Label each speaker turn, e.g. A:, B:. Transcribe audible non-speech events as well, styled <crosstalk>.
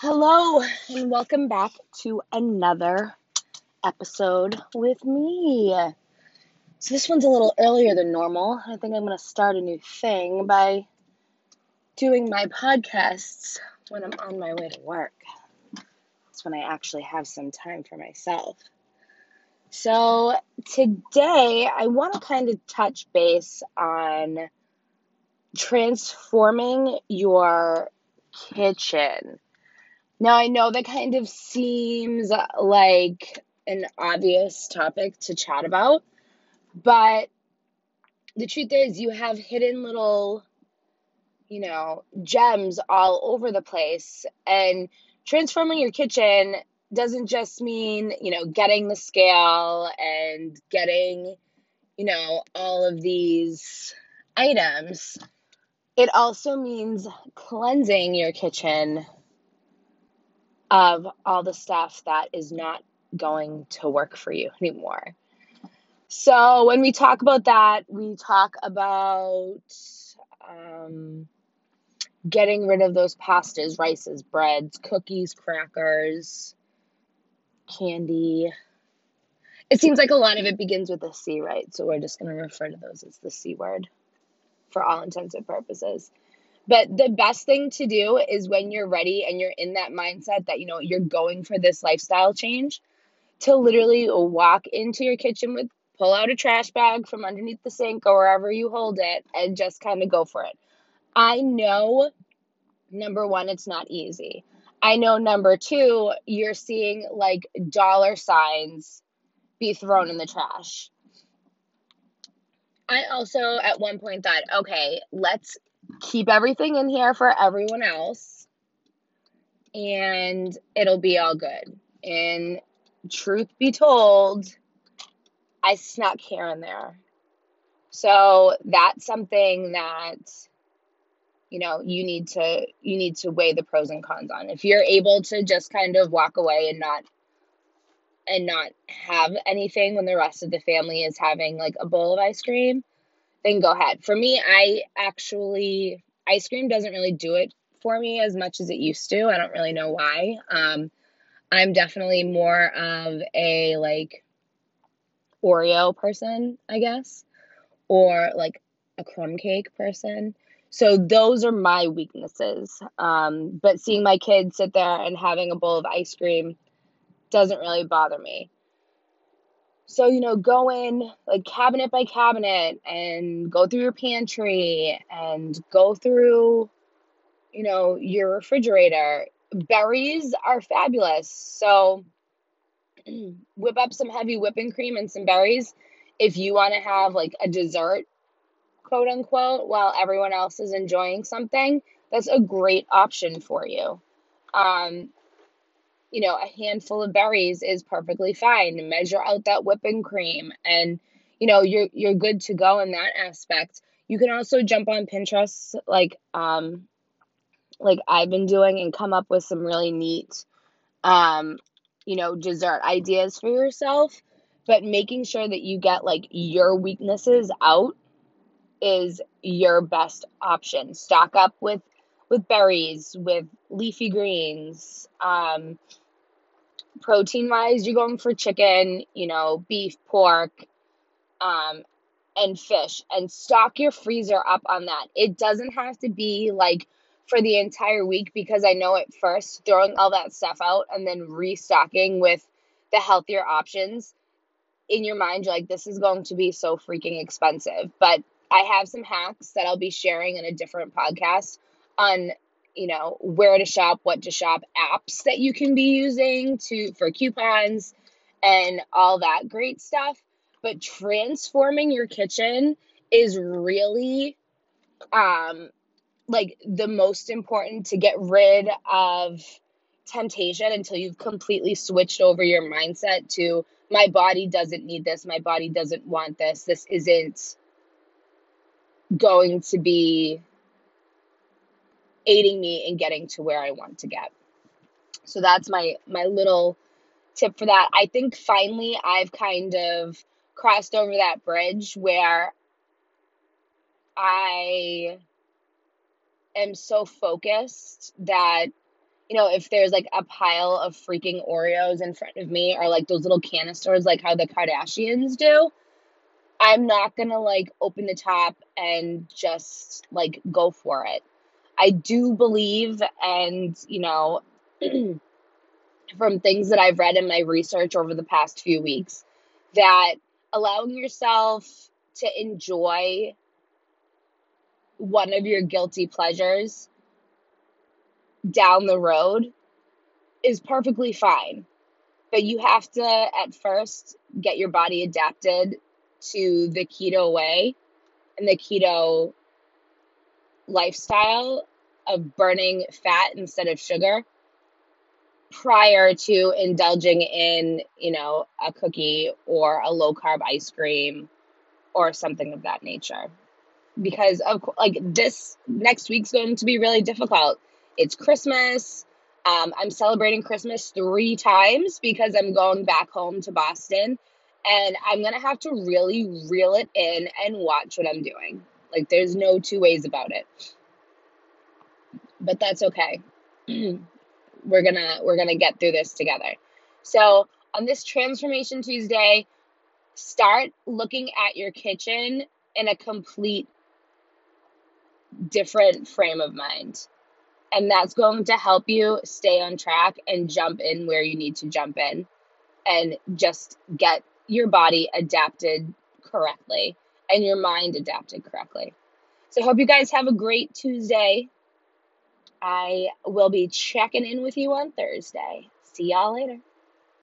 A: Hello, and welcome back to another episode with me. So, this one's a little earlier than normal. I think I'm going to start a new thing by doing my podcasts when I'm on my way to work. That's when I actually have some time for myself. So, today I want to kind of touch base on transforming your kitchen now, I know that kind of seems like an obvious topic to chat about, but the truth is, you have hidden little, you know, gems all over the place. And transforming your kitchen doesn't just mean, you know, getting the scale and getting, you know, all of these items. It also means cleansing your kitchen of all the stuff that is not going to work for you anymore. So, when we talk about that, we talk about um, getting rid of those pastas, rices, breads, cookies, crackers, candy. It seems like a lot of it begins with a C, right? So, we're just going to refer to those as the C word for all intents and purposes. But the best thing to do is when you're ready and you're in that mindset that, you know, you're going for this lifestyle change, to literally walk into your kitchen with, pull out a trash bag from underneath the sink or wherever you hold it and just kind of go for it. I know, number one, it's not easy. I know, number two, you're seeing like dollar signs be thrown in the trash. I also at one point thought, okay, let's keep everything in here for everyone else and it'll be all good. And truth be told, I snuck here and there. So that's something that you know you need to you need to weigh the pros and cons on. If you're able to just kind of walk away and not and not have anything when the rest of the family is having like a bowl of ice cream, then go ahead. For me, I actually, ice cream doesn't really do it for me as much as it used to. I don't really know why. Um, I'm definitely more of a like Oreo person, I guess, or like a crumb cake person. So those are my weaknesses. Um, but seeing my kids sit there and having a bowl of ice cream doesn't really bother me. So, you know, go in like cabinet by cabinet and go through your pantry and go through, you know, your refrigerator. Berries are fabulous. So, <clears throat> whip up some heavy whipping cream and some berries if you want to have like a dessert, quote unquote, while everyone else is enjoying something. That's a great option for you. Um, you know, a handful of berries is perfectly fine. Measure out that whipping cream and you know, you're you're good to go in that aspect. You can also jump on Pinterest like um like I've been doing and come up with some really neat um you know, dessert ideas for yourself, but making sure that you get like your weaknesses out is your best option. Stock up with with berries, with leafy greens. Um, protein wise, you're going for chicken, you know, beef, pork, um, and fish, and stock your freezer up on that. It doesn't have to be like for the entire week because I know at first throwing all that stuff out and then restocking with the healthier options in your mind, you're like, this is going to be so freaking expensive. But I have some hacks that I'll be sharing in a different podcast on you know where to shop what to shop apps that you can be using to for coupons and all that great stuff. But transforming your kitchen is really um like the most important to get rid of temptation until you've completely switched over your mindset to my body doesn't need this. My body doesn't want this. This isn't going to be aiding me in getting to where I want to get. So that's my my little tip for that. I think finally I've kind of crossed over that bridge where I am so focused that you know, if there's like a pile of freaking Oreos in front of me or like those little canisters like how the Kardashians do, I'm not going to like open the top and just like go for it. I do believe and, you know, <clears throat> from things that I've read in my research over the past few weeks that allowing yourself to enjoy one of your guilty pleasures down the road is perfectly fine. But you have to, at first, get your body adapted to the keto way and the keto lifestyle of burning fat instead of sugar prior to indulging in, you know, a cookie or a low carb ice cream or something of that nature. Because of like this next week's going to be really difficult. It's Christmas. Um, I'm celebrating Christmas three times because I'm going back home to Boston and I'm gonna have to really reel it in and watch what I'm doing. Like there's no two ways about it. But that's okay. <clears throat> we're gonna we're gonna get through this together. So on this transformation Tuesday, start looking at your kitchen in a complete different frame of mind. And that's going to help you stay on track and jump in where you need to jump in and just get your body adapted correctly and your mind adapted correctly. So hope you guys have a great Tuesday. I will be checking in with you on Thursday. See y'all later.